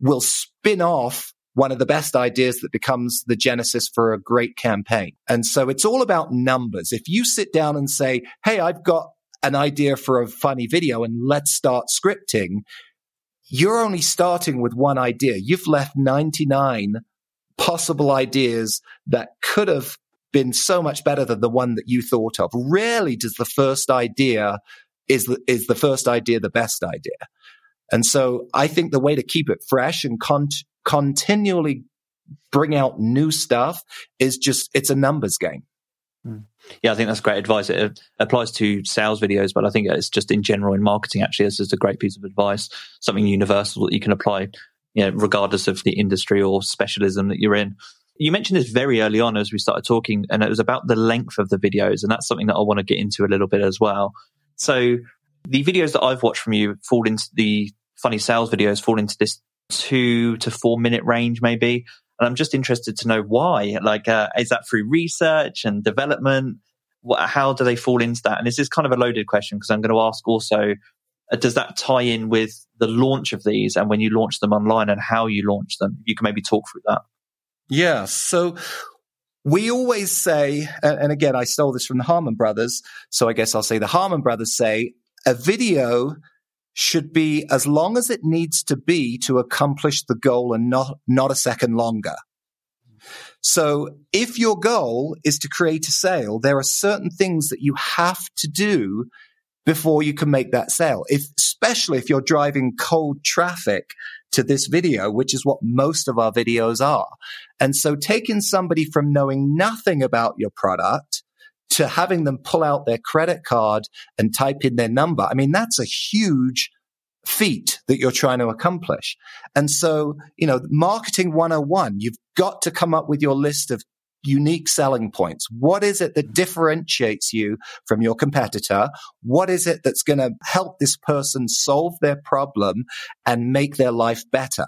will spin off one of the best ideas that becomes the genesis for a great campaign. And so it's all about numbers. If you sit down and say, Hey, I've got an idea for a funny video and let's start scripting, you're only starting with one idea. You've left 99 possible ideas that could have been so much better than the one that you thought of. Rarely does the first idea is the, is the first idea the best idea. And so I think the way to keep it fresh and con- continually bring out new stuff is just, it's a numbers game. Hmm. Yeah, I think that's great advice. It applies to sales videos, but I think it's just in general in marketing. Actually, this is a great piece of advice, something universal that you can apply, you know, regardless of the industry or specialism that you're in. You mentioned this very early on as we started talking, and it was about the length of the videos, and that's something that I want to get into a little bit as well. So, the videos that I've watched from you fall into the funny sales videos fall into this two to four minute range, maybe. And I'm just interested to know why. Like, uh, is that through research and development? What, how do they fall into that? And this is kind of a loaded question because I'm going to ask also, uh, does that tie in with the launch of these and when you launch them online and how you launch them? You can maybe talk through that. Yeah. So we always say, and again, I stole this from the Harmon brothers. So I guess I'll say the Harmon brothers say a video should be as long as it needs to be to accomplish the goal and not, not a second longer. So if your goal is to create a sale, there are certain things that you have to do before you can make that sale. If, especially if you're driving cold traffic to this video, which is what most of our videos are. And so taking somebody from knowing nothing about your product to having them pull out their credit card and type in their number. I mean, that's a huge feat that you're trying to accomplish. And so, you know, marketing 101, you've got to come up with your list of unique selling points. What is it that mm-hmm. differentiates you from your competitor? What is it that's going to help this person solve their problem and make their life better?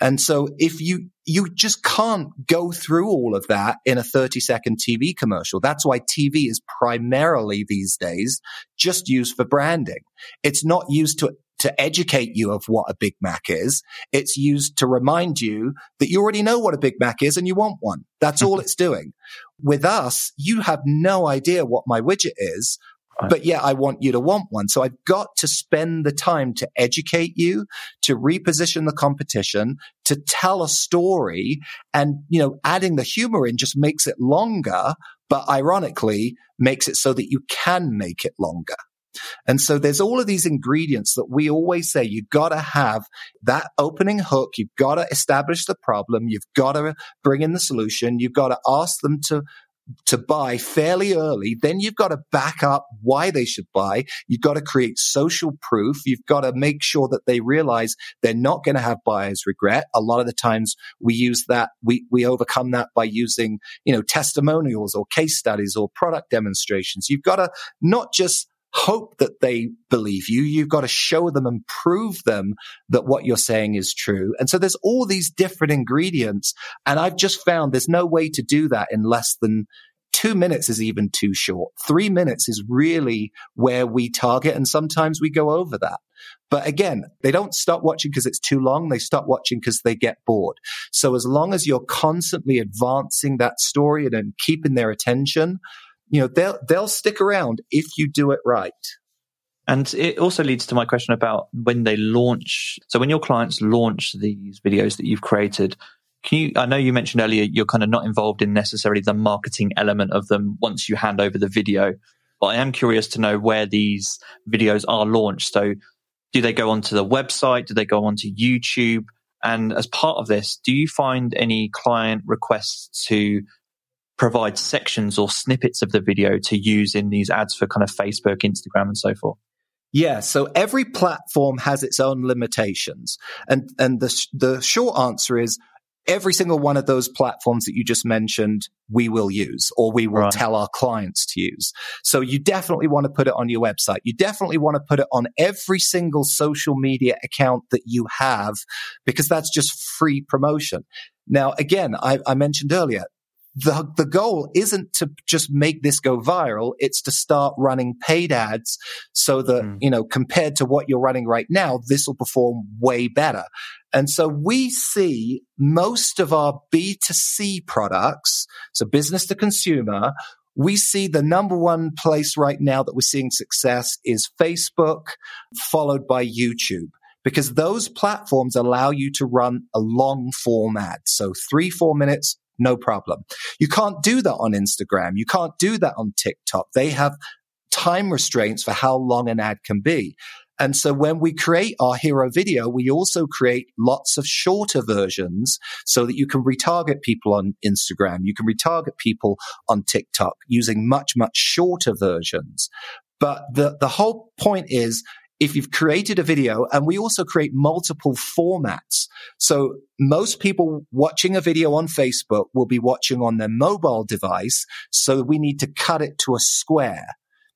And so if you, you just can't go through all of that in a 30 second TV commercial. That's why TV is primarily these days just used for branding. It's not used to to educate you of what a Big Mac is. It's used to remind you that you already know what a Big Mac is and you want one. That's all it's doing. With us, you have no idea what my widget is but yeah, I want you to want one. So I've got to spend the time to educate you, to reposition the competition, to tell a story and, you know, adding the humor in just makes it longer, but ironically makes it so that you can make it longer. And so there's all of these ingredients that we always say you've got to have that opening hook. You've got to establish the problem. You've got to bring in the solution. You've got to ask them to to buy fairly early, then you've got to back up why they should buy. You've got to create social proof. You've got to make sure that they realize they're not going to have buyer's regret. A lot of the times we use that, we, we overcome that by using, you know, testimonials or case studies or product demonstrations. You've got to not just hope that they believe you. You've got to show them and prove them that what you're saying is true. And so there's all these different ingredients. And I've just found there's no way to do that in less than two minutes is even too short. Three minutes is really where we target. And sometimes we go over that. But again, they don't stop watching because it's too long. They stop watching because they get bored. So as long as you're constantly advancing that story and keeping their attention, you know, they'll, they'll stick around if you do it right. And it also leads to my question about when they launch. So when your clients launch these videos that you've created, can you, I know you mentioned earlier, you're kind of not involved in necessarily the marketing element of them once you hand over the video, but I am curious to know where these videos are launched. So do they go onto the website? Do they go onto YouTube? And as part of this, do you find any client requests to provide sections or snippets of the video to use in these ads for kind of Facebook, Instagram, and so forth? Yeah, so every platform has its own limitations, and and the the short answer is every single one of those platforms that you just mentioned, we will use or we will right. tell our clients to use. So you definitely want to put it on your website. You definitely want to put it on every single social media account that you have because that's just free promotion. Now, again, I, I mentioned earlier, the, the goal isn't to just make this go viral. It's to start running paid ads so that, mm. you know, compared to what you're running right now, this will perform way better. And so we see most of our B2C products, so business to consumer, we see the number one place right now that we're seeing success is Facebook, followed by YouTube because those platforms allow you to run a long form ad. So three, four minutes, no problem. You can't do that on Instagram. You can't do that on TikTok. They have time restraints for how long an ad can be. And so when we create our hero video, we also create lots of shorter versions so that you can retarget people on Instagram. You can retarget people on TikTok using much, much shorter versions. But the, the whole point is if you've created a video and we also create multiple formats. So most people watching a video on Facebook will be watching on their mobile device. So we need to cut it to a square.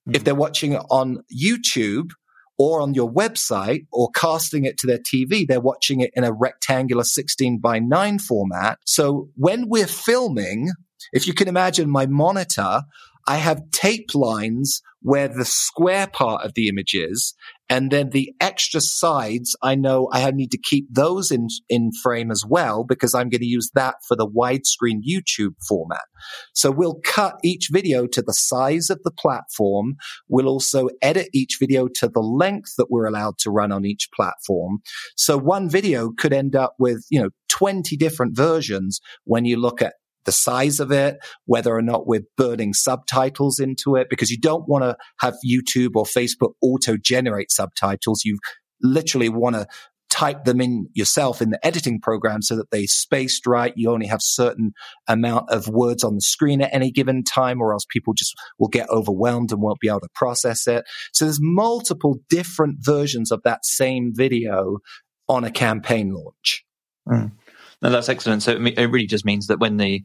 Mm-hmm. If they're watching it on YouTube, or on your website or casting it to their TV, they're watching it in a rectangular 16 by 9 format. So when we're filming, if you can imagine my monitor, I have tape lines where the square part of the image is. And then the extra sides, I know I need to keep those in, in frame as well because I'm going to use that for the widescreen YouTube format. So we'll cut each video to the size of the platform. We'll also edit each video to the length that we're allowed to run on each platform. So one video could end up with, you know, 20 different versions when you look at the size of it, whether or not we're burning subtitles into it, because you don't want to have YouTube or Facebook auto generate subtitles. You literally want to type them in yourself in the editing program so that they spaced right. You only have certain amount of words on the screen at any given time, or else people just will get overwhelmed and won't be able to process it. So there's multiple different versions of that same video on a campaign launch. Mm. No, that's excellent. So it really just means that when the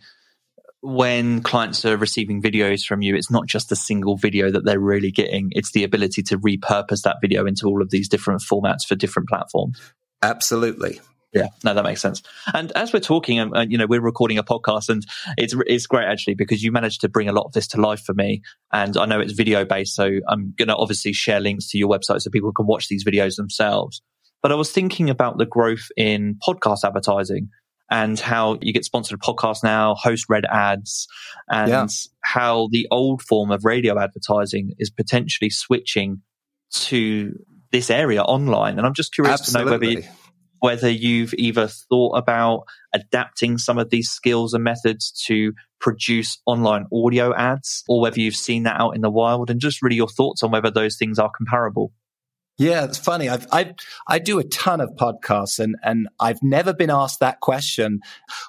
when clients are receiving videos from you, it's not just a single video that they're really getting. It's the ability to repurpose that video into all of these different formats for different platforms. Absolutely. Yeah, no, that makes sense. And as we're talking, um, uh, you know, we're recording a podcast, and it's it's great actually because you managed to bring a lot of this to life for me. And I know it's video based, so I'm going to obviously share links to your website so people can watch these videos themselves. But I was thinking about the growth in podcast advertising and how you get sponsored podcasts now, host read ads, and yeah. how the old form of radio advertising is potentially switching to this area online. And I'm just curious Absolutely. to know whether you, whether you've either thought about adapting some of these skills and methods to produce online audio ads, or whether you've seen that out in the wild, and just really your thoughts on whether those things are comparable. Yeah, it's funny. I've, I, I do a ton of podcasts and, and I've never been asked that question.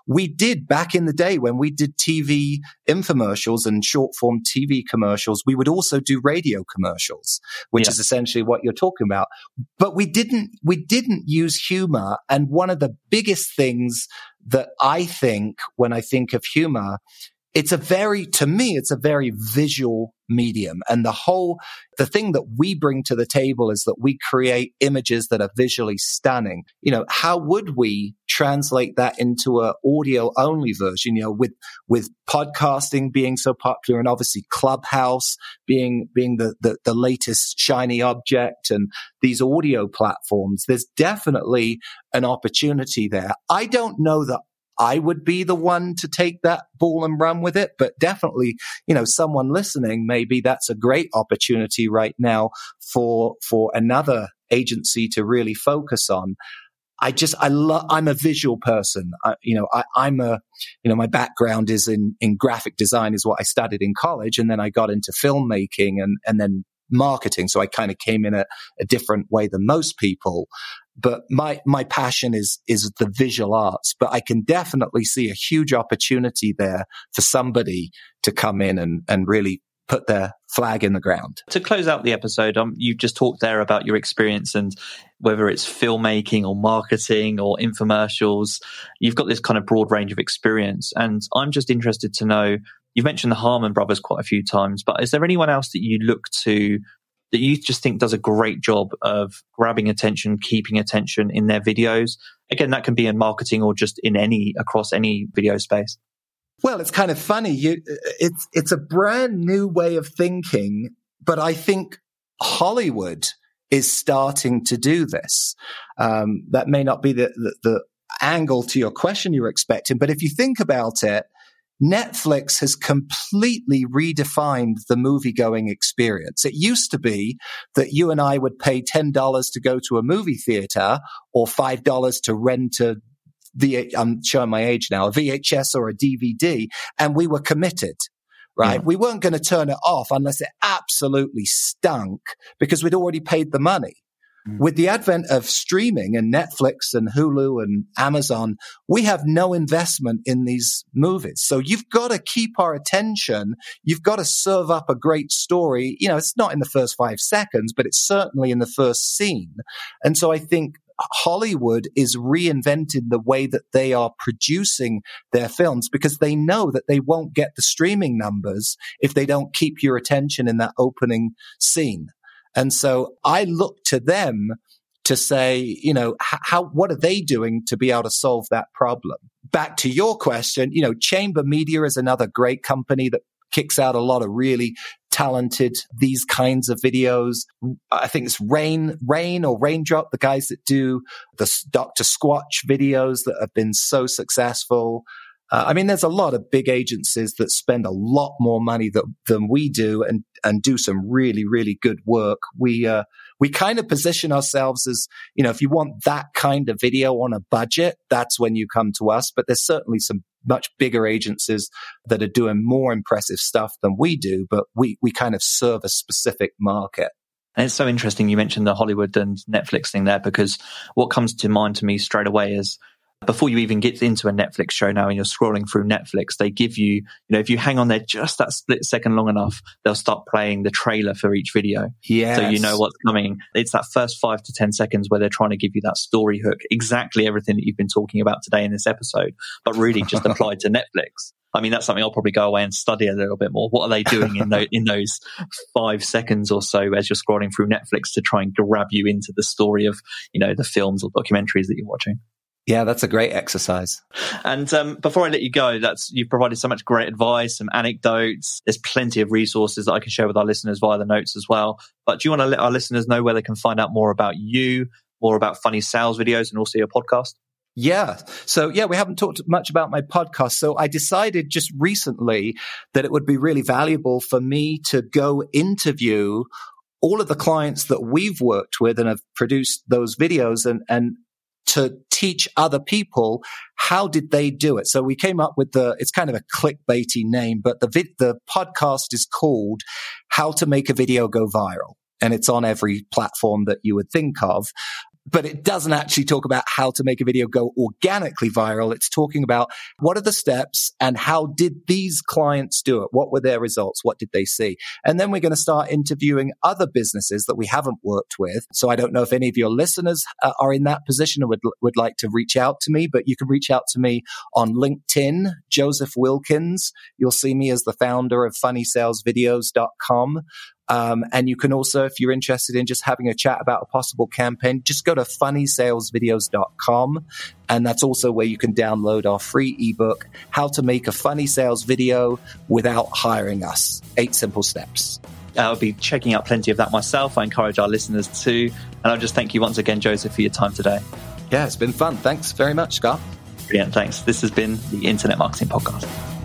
We did back in the day when we did TV infomercials and short form TV commercials. We would also do radio commercials, which yeah. is essentially what you're talking about. But we didn't, we didn't use humor. And one of the biggest things that I think when I think of humor it's a very, to me, it's a very visual medium. And the whole, the thing that we bring to the table is that we create images that are visually stunning. You know, how would we translate that into a audio only version? You know, with, with podcasting being so popular and obviously Clubhouse being, being the, the, the latest shiny object and these audio platforms, there's definitely an opportunity there. I don't know that I would be the one to take that ball and run with it. But definitely, you know, someone listening, maybe that's a great opportunity right now for, for another agency to really focus on. I just, I love, I'm a visual person. I, you know, I, am a, you know, my background is in, in graphic design is what I studied in college. And then I got into filmmaking and, and then marketing. So I kind of came in a, a different way than most people but my my passion is is the visual arts but i can definitely see a huge opportunity there for somebody to come in and and really put their flag in the ground. To close out the episode, um, you've just talked there about your experience and whether it's filmmaking or marketing or infomercials, you've got this kind of broad range of experience. And I'm just interested to know, you've mentioned the Harmon brothers quite a few times, but is there anyone else that you look to that you just think does a great job of grabbing attention, keeping attention in their videos? Again, that can be in marketing or just in any, across any video space. Well, it's kind of funny. You, it's, it's a brand new way of thinking, but I think Hollywood is starting to do this. Um, that may not be the, the, the angle to your question you were expecting, but if you think about it, Netflix has completely redefined the movie going experience. It used to be that you and I would pay $10 to go to a movie theater or $5 to rent a V- I'm showing my age now, a VHS or a DVD, and we were committed right? Yeah. We weren't going to turn it off unless it absolutely stunk because we'd already paid the money. Mm. With the advent of streaming and Netflix and Hulu and Amazon, we have no investment in these movies. So you've got to keep our attention. You've got to serve up a great story. You know, it's not in the first five seconds, but it's certainly in the first scene. And so I think Hollywood is reinventing the way that they are producing their films because they know that they won't get the streaming numbers if they don't keep your attention in that opening scene. And so I look to them to say, you know, how, what are they doing to be able to solve that problem? Back to your question, you know, Chamber Media is another great company that kicks out a lot of really talented these kinds of videos. I think it's Rain, Rain or Raindrop, the guys that do the Dr. Squatch videos that have been so successful. Uh, I mean, there's a lot of big agencies that spend a lot more money that, than we do and, and do some really, really good work. We, uh, we kind of position ourselves as, you know, if you want that kind of video on a budget, that's when you come to us. But there's certainly some much bigger agencies that are doing more impressive stuff than we do, but we, we kind of serve a specific market. And it's so interesting you mentioned the Hollywood and Netflix thing there because what comes to mind to me straight away is before you even get into a Netflix show now and you're scrolling through Netflix, they give you, you know, if you hang on there just that split second long enough, they'll start playing the trailer for each video. Yeah. So you know what's coming. It's that first five to 10 seconds where they're trying to give you that story hook, exactly everything that you've been talking about today in this episode, but really just applied to Netflix. I mean, that's something I'll probably go away and study a little bit more. What are they doing in those, in those five seconds or so as you're scrolling through Netflix to try and grab you into the story of, you know, the films or documentaries that you're watching? Yeah, that's a great exercise. And um, before I let you go, that's you've provided so much great advice, some anecdotes. There's plenty of resources that I can share with our listeners via the notes as well. But do you want to let our listeners know where they can find out more about you, more about funny sales videos, and also your podcast? Yeah. So yeah, we haven't talked much about my podcast. So I decided just recently that it would be really valuable for me to go interview all of the clients that we've worked with and have produced those videos and, and to teach other people how did they do it. So we came up with the, it's kind of a clickbaity name, but the, vid, the podcast is called How to Make a Video Go Viral. And it's on every platform that you would think of but it doesn't actually talk about how to make a video go organically viral. It's talking about what are the steps and how did these clients do it? What were their results? What did they see? And then we're going to start interviewing other businesses that we haven't worked with. So I don't know if any of your listeners uh, are in that position or would, would like to reach out to me, but you can reach out to me on LinkedIn, Joseph Wilkins. You'll see me as the founder of funnysalesvideos.com. Um, and you can also, if you're interested in just having a chat about a possible campaign, just go to funnysalesvideos.com. And that's also where you can download our free ebook, How to Make a Funny Sales Video Without Hiring Us. Eight simple steps. I'll be checking out plenty of that myself. I encourage our listeners to. And I'll just thank you once again, Joseph, for your time today. Yeah, it's been fun. Thanks very much, Scott. Brilliant. Thanks. This has been the Internet Marketing Podcast.